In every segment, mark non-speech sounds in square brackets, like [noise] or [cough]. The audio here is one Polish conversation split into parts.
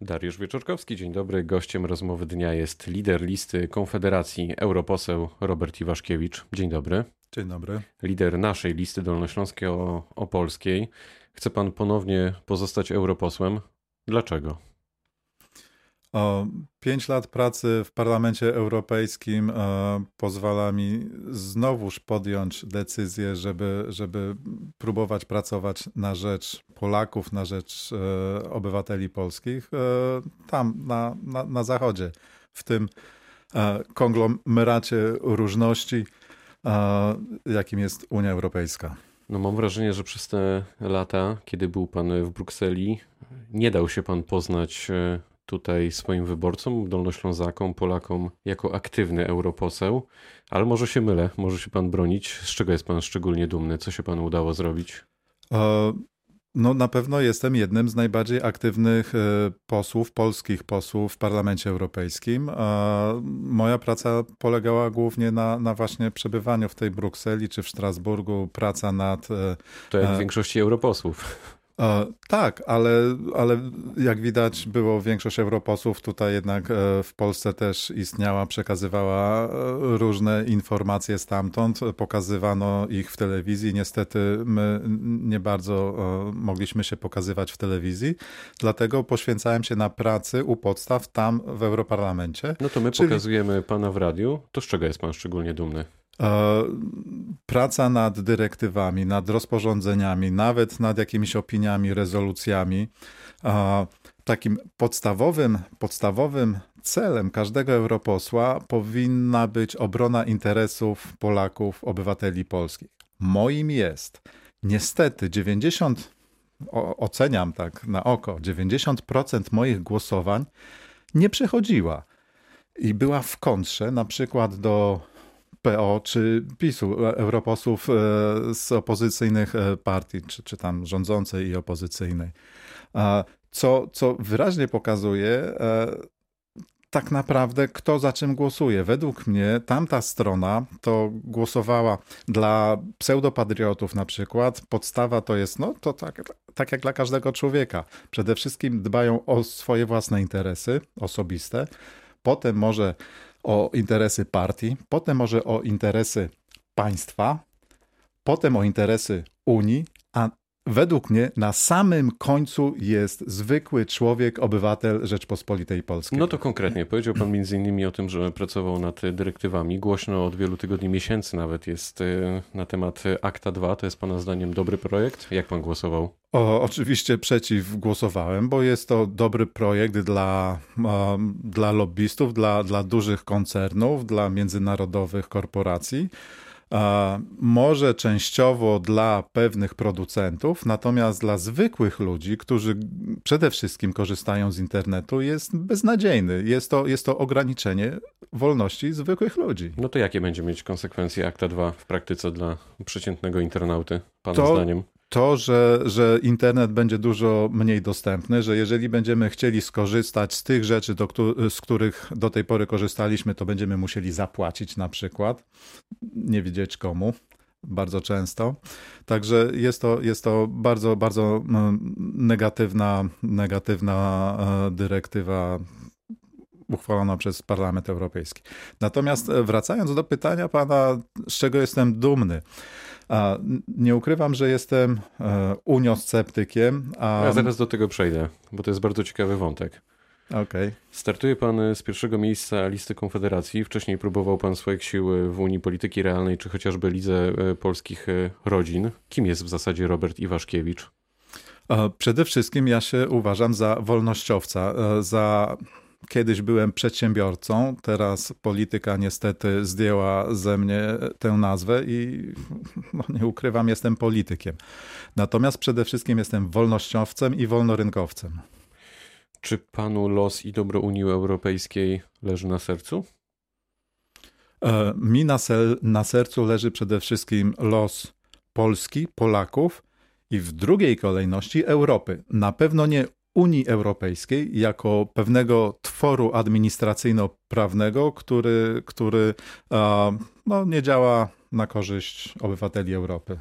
Dariusz Wieczorkowski, dzień dobry. Gościem rozmowy dnia jest lider listy Konfederacji, europoseł Robert Iwaszkiewicz. Dzień dobry. Dzień dobry. Lider naszej listy dolnośląskiej opolskiej. Chce pan ponownie pozostać europosłem. Dlaczego? O, pięć lat pracy w Parlamencie Europejskim e, pozwala mi znowuż podjąć decyzję, żeby, żeby próbować pracować na rzecz Polaków, na rzecz e, obywateli polskich, e, tam na, na, na zachodzie, w tym e, konglomeracie różności, e, jakim jest Unia Europejska. No mam wrażenie, że przez te lata, kiedy był pan w Brukseli, nie dał się pan poznać e, tutaj swoim wyborcom, dolnoślązakom, Polakom jako aktywny europoseł, ale może się mylę, może się pan bronić. Z czego jest pan szczególnie dumny? Co się panu udało zrobić? E, no na pewno jestem jednym z najbardziej aktywnych e, posłów, polskich posłów w Parlamencie Europejskim. Moja praca polegała głównie na, na właśnie przebywaniu w tej Brukseli czy w Strasburgu, praca nad... E, to jak w większości europosłów. E, tak, ale, ale jak widać było większość europosłów tutaj jednak e, w Polsce też istniała, przekazywała e, różne informacje stamtąd, pokazywano ich w telewizji. Niestety my nie bardzo mogliśmy się pokazywać w telewizji, dlatego poświęcałem się na pracy u podstaw tam w Europarlamencie. No to my Czyli... pokazujemy pana w radiu. To z czego jest pan szczególnie dumny? E, praca nad dyrektywami, nad rozporządzeniami, nawet nad jakimiś opiniami, rezolucjami. E, takim podstawowym, podstawowym celem każdego europosła powinna być obrona interesów Polaków, obywateli polskich. Moim jest. Niestety 90, oceniam tak na oko, 90% moich głosowań nie przechodziła i była w kontrze na przykład do PO czy PiSu, e, europosłów e, z opozycyjnych e, partii, czy, czy tam rządzącej i opozycyjnej. Co, co wyraźnie pokazuje, tak naprawdę kto za czym głosuje. Według mnie tamta strona to głosowała dla pseudopatriotów na przykład. Podstawa to jest, no to tak, tak jak dla każdego człowieka. Przede wszystkim dbają o swoje własne interesy osobiste. Potem może o interesy partii, potem może o interesy państwa, potem o interesy Unii, według mnie na samym końcu jest zwykły człowiek, obywatel Rzeczpospolitej Polskiej. No to konkretnie. Powiedział pan między innymi o tym, że pracował nad dyrektywami. Głośno od wielu tygodni, miesięcy nawet jest y, na temat Akta 2. To jest pana zdaniem dobry projekt? Jak pan głosował? O, oczywiście przeciw głosowałem, bo jest to dobry projekt dla, um, dla lobbystów, dla, dla dużych koncernów, dla międzynarodowych korporacji może częściowo dla pewnych producentów, natomiast dla zwykłych ludzi, którzy przede wszystkim korzystają z internetu, jest beznadziejny. Jest to, jest to ograniczenie wolności zwykłych ludzi. No to jakie będzie mieć konsekwencje Akta 2 w praktyce dla przeciętnego internauty, Pana to, zdaniem? To, że, że internet będzie dużo mniej dostępny, że jeżeli będziemy chcieli skorzystać z tych rzeczy, do, z których do tej pory korzystaliśmy, to będziemy musieli zapłacić na przykład, nie wiedzieć komu. Bardzo często. Także jest to, jest to bardzo, bardzo negatywna, negatywna e, dyrektywa uchwalona przez Parlament Europejski. Natomiast e, wracając do pytania pana, z czego jestem dumny. Nie ukrywam, że jestem e, uniosceptykiem. A... Ja zaraz do tego przejdę, bo to jest bardzo ciekawy wątek. Okay. Startuje pan z pierwszego miejsca listy Konfederacji. Wcześniej próbował pan swoich sił w Unii Polityki Realnej, czy chociażby Lidze e, Polskich e, Rodzin. Kim jest w zasadzie Robert Iwaszkiewicz? Przede wszystkim ja się uważam za wolnościowca, za Kiedyś byłem przedsiębiorcą, teraz polityka niestety zdjęła ze mnie tę nazwę i [laughs] no, nie ukrywam, jestem politykiem. Natomiast przede wszystkim jestem wolnościowcem i wolnorynkowcem. Czy panu los i dobro Unii Europejskiej leży na sercu? E, mi na, na sercu leży przede wszystkim los Polski, Polaków i w drugiej kolejności Europy. Na pewno nie Unii Europejskiej jako pewnego tworu administracyjno-prawnego, który, który no, nie działa na korzyść obywateli Europy.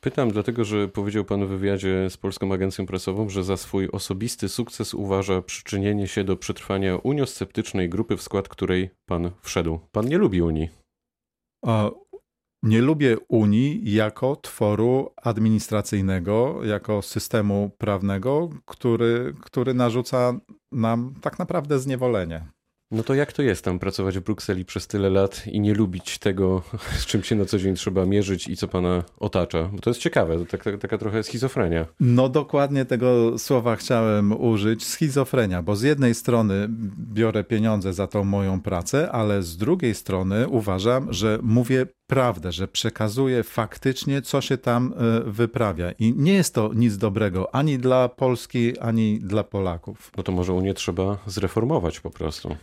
Pytam dlatego, że powiedział pan w wywiadzie z Polską Agencją Prasową, że za swój osobisty sukces uważa przyczynienie się do przetrwania uniosceptycznej grupy, w skład której pan wszedł. Pan nie lubi Unii. Nie lubię Unii jako tworu administracyjnego, jako systemu prawnego, który, który narzuca nam tak naprawdę zniewolenie. No to jak to jest tam pracować w Brukseli przez tyle lat i nie lubić tego, z czym się na co dzień trzeba mierzyć i co pana otacza? Bo to jest ciekawe, to taka, taka trochę schizofrenia. No dokładnie tego słowa chciałem użyć, schizofrenia, bo z jednej strony biorę pieniądze za tą moją pracę, ale z drugiej strony uważam, że mówię prawdę, że przekazuję faktycznie, co się tam e, wyprawia. I nie jest to nic dobrego ani dla Polski, ani dla Polaków. No to może Unię trzeba zreformować po prostu.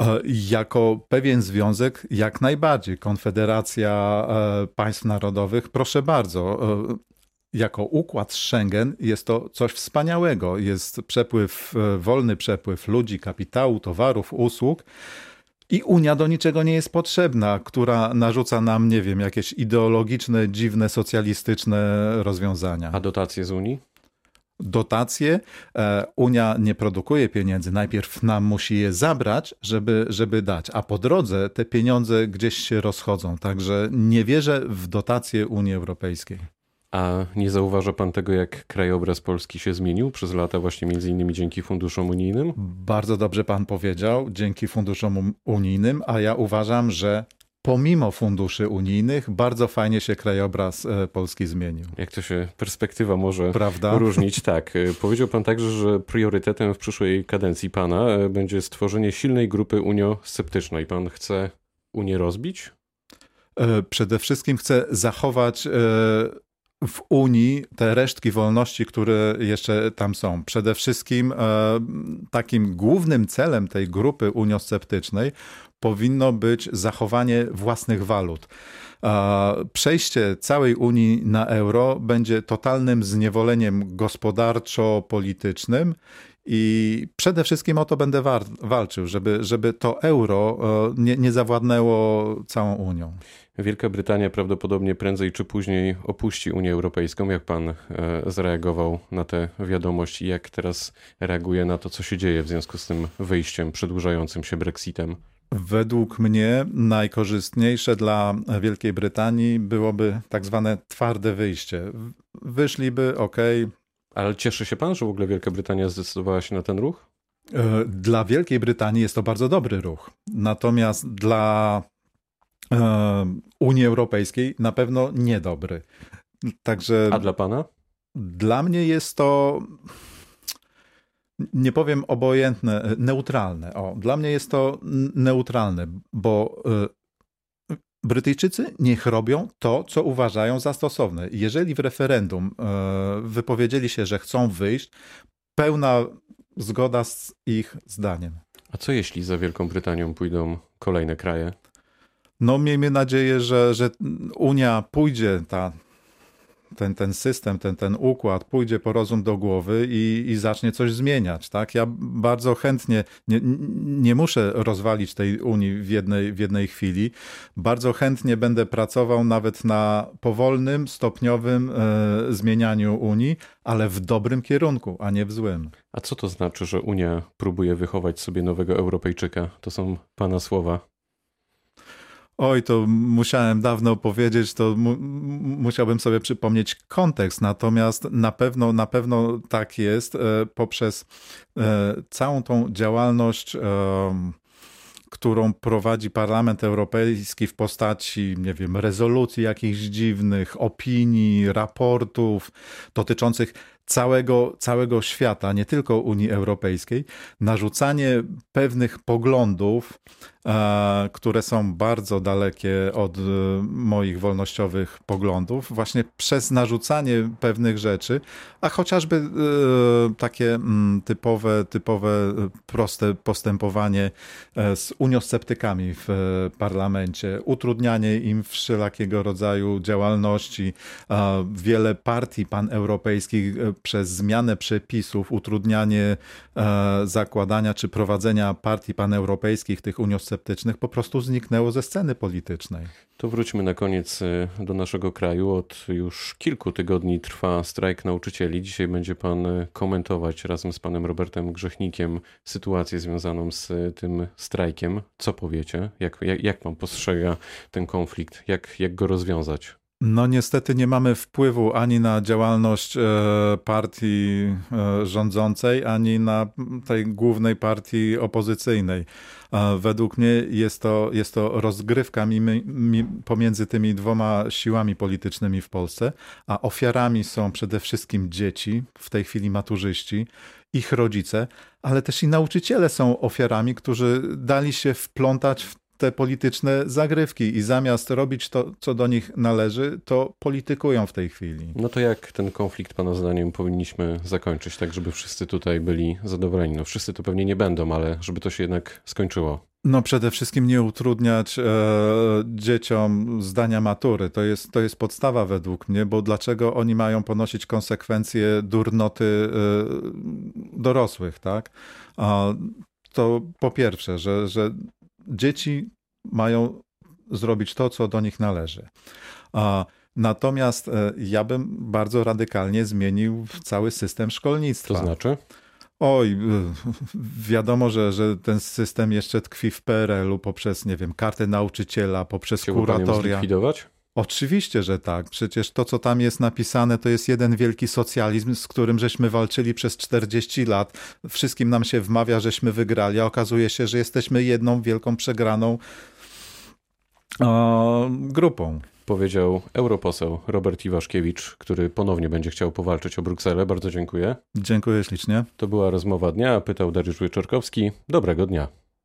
E, jako pewien związek, jak najbardziej. Konfederacja e, Państw Narodowych, proszę bardzo. Jako układ Schengen jest to coś wspaniałego. Jest przepływ, wolny przepływ ludzi, kapitału, towarów, usług. I Unia do niczego nie jest potrzebna, która narzuca nam, nie wiem, jakieś ideologiczne, dziwne, socjalistyczne rozwiązania. A dotacje z Unii? Dotacje. E, Unia nie produkuje pieniędzy. Najpierw nam musi je zabrać, żeby, żeby dać, a po drodze te pieniądze gdzieś się rozchodzą. Także nie wierzę w dotacje Unii Europejskiej. A nie zauważa pan tego, jak krajobraz Polski się zmienił przez lata, właśnie między innymi dzięki funduszom unijnym? Bardzo dobrze pan powiedział, dzięki funduszom unijnym, a ja uważam, że pomimo funduszy unijnych bardzo fajnie się krajobraz e, Polski zmienił. Jak to się perspektywa może Prawda? różnić? Tak. E, powiedział pan także, że priorytetem w przyszłej kadencji pana e, będzie stworzenie silnej grupy uniosceptycznej. Pan chce Unię rozbić? Przede wszystkim chcę zachować w Unii te resztki wolności, które jeszcze tam są. Przede wszystkim e, takim głównym celem tej grupy uniosceptycznej powinno być zachowanie własnych walut. E, przejście całej Unii na euro będzie totalnym zniewoleniem gospodarczo-politycznym i przede wszystkim o to będę walczył, żeby, żeby to euro e, nie, nie zawładnęło całą Unią. Wielka Brytania prawdopodobnie prędzej czy później opuści Unię Europejską. Jak pan e, zareagował na tę wiadomość i jak teraz reaguje na to, co się dzieje w związku z tym wyjściem, przedłużającym się Brexitem? Według mnie najkorzystniejsze dla Wielkiej Brytanii byłoby tak zwane twarde wyjście. Wyszliby, ok. Ale cieszy się pan, że w ogóle Wielka Brytania zdecydowała się na ten ruch? E, dla Wielkiej Brytanii jest to bardzo dobry ruch. Natomiast dla Unii Europejskiej na pewno niedobry. Także. A dla pana? Dla mnie jest to. Nie powiem obojętne, neutralne. O, dla mnie jest to neutralne, bo e, Brytyjczycy niech robią to, co uważają za stosowne. Jeżeli w referendum e, wypowiedzieli się, że chcą wyjść, pełna zgoda z ich zdaniem. A co jeśli za Wielką Brytanią pójdą kolejne kraje? No miejmy nadzieję, że, że Unia pójdzie, ta, ten, ten system, ten, ten układ pójdzie po rozum do głowy i, i zacznie coś zmieniać. Tak? Ja bardzo chętnie, nie, nie muszę rozwalić tej Unii w jednej, w jednej chwili, bardzo chętnie będę pracował nawet na powolnym, stopniowym e, zmienianiu Unii, ale w dobrym kierunku, a nie w złym. A co to znaczy, że Unia próbuje wychować sobie nowego Europejczyka? To są Pana słowa. Oj, to musiałem dawno powiedzieć, to mu musiałbym sobie przypomnieć kontekst. Natomiast na pewno, na pewno tak jest e, poprzez e, całą tą działalność. E, którą prowadzi Parlament Europejski w postaci, nie wiem, rezolucji jakichś dziwnych, opinii, raportów dotyczących całego, całego świata, nie tylko Unii Europejskiej, narzucanie pewnych poglądów, e, które są bardzo dalekie od e, moich wolnościowych poglądów, właśnie przez narzucanie pewnych rzeczy, a chociażby e, takie mm, typowe, typowe, proste postępowanie z uniosceptykami w parlamencie, utrudnianie im wszelakiego rodzaju działalności. Wiele partii paneuropejskich przez zmianę przepisów, utrudnianie e, zakładania czy prowadzenia partii paneuropejskich, tych uniosceptycznych, po prostu zniknęło ze sceny politycznej. To wróćmy na koniec e, do naszego kraju. Od już kilku tygodni trwa strajk nauczycieli. Dzisiaj będzie pan e, komentować razem z panem Robertem Grzechnikiem sytuację związaną z tym strajkiem. Co powiecie? Jak, jak, jak pan postrzega ten konflikt? Jak, jak go rozwiązać? No niestety nie mamy wpływu ani na działalność e, partii e, rządzącej, ani na tej głównej partii opozycyjnej. Według mnie jest to, jest to rozgrywka pomiędzy tymi dwoma siłami politycznymi w Polsce, a ofiarami są przede wszystkim dzieci, w tej chwili maturzyści, ich rodzice, ale też i nauczyciele są ofiarami, którzy dali się wplątać w te polityczne zagrywki i zamiast robić to, co do nich należy, to politykują w tej chwili. No to jak ten konflikt, Pana zdaniem, powinniśmy zakończyć, tak żeby wszyscy tutaj byli zadowoleni? No wszyscy to pewnie nie będą, ale żeby to się jednak skończyło. No przede wszystkim nie utrudniać e, dzieciom zdania matury. To jest, to jest podstawa według mnie, bo dlaczego oni mają ponosić konsekwencje durnoty e, dorosłych, tak? A to po pierwsze, że, że dzieci mają zrobić to, co do nich należy. Natomiast e, ja bym bardzo radykalnie zmienił cały system szkolnictwa. To znaczy? Oj, e, wiadomo, że, że ten system jeszcze tkwi w PRL-u poprzez, nie wiem, kartę nauczyciela, poprzez Chciałby kuratoria. zlikwidować? Oczywiście, że tak. Przecież to, co tam jest napisane, to jest jeden wielki socjalizm, z którym żeśmy walczyli przez 40 lat. Wszystkim nam się wmawia, żeśmy wygrali, a okazuje się, że jesteśmy jedną wielką przegraną o, grupą. Powiedział europoseł Robert Iwaszkiewicz, który ponownie będzie chciał powalczyć o Brukselę. Bardzo dziękuję. Dziękuję ślicznie. To była rozmowa dnia. Pytał Dariusz Wieczorkowski. Dobrego dnia.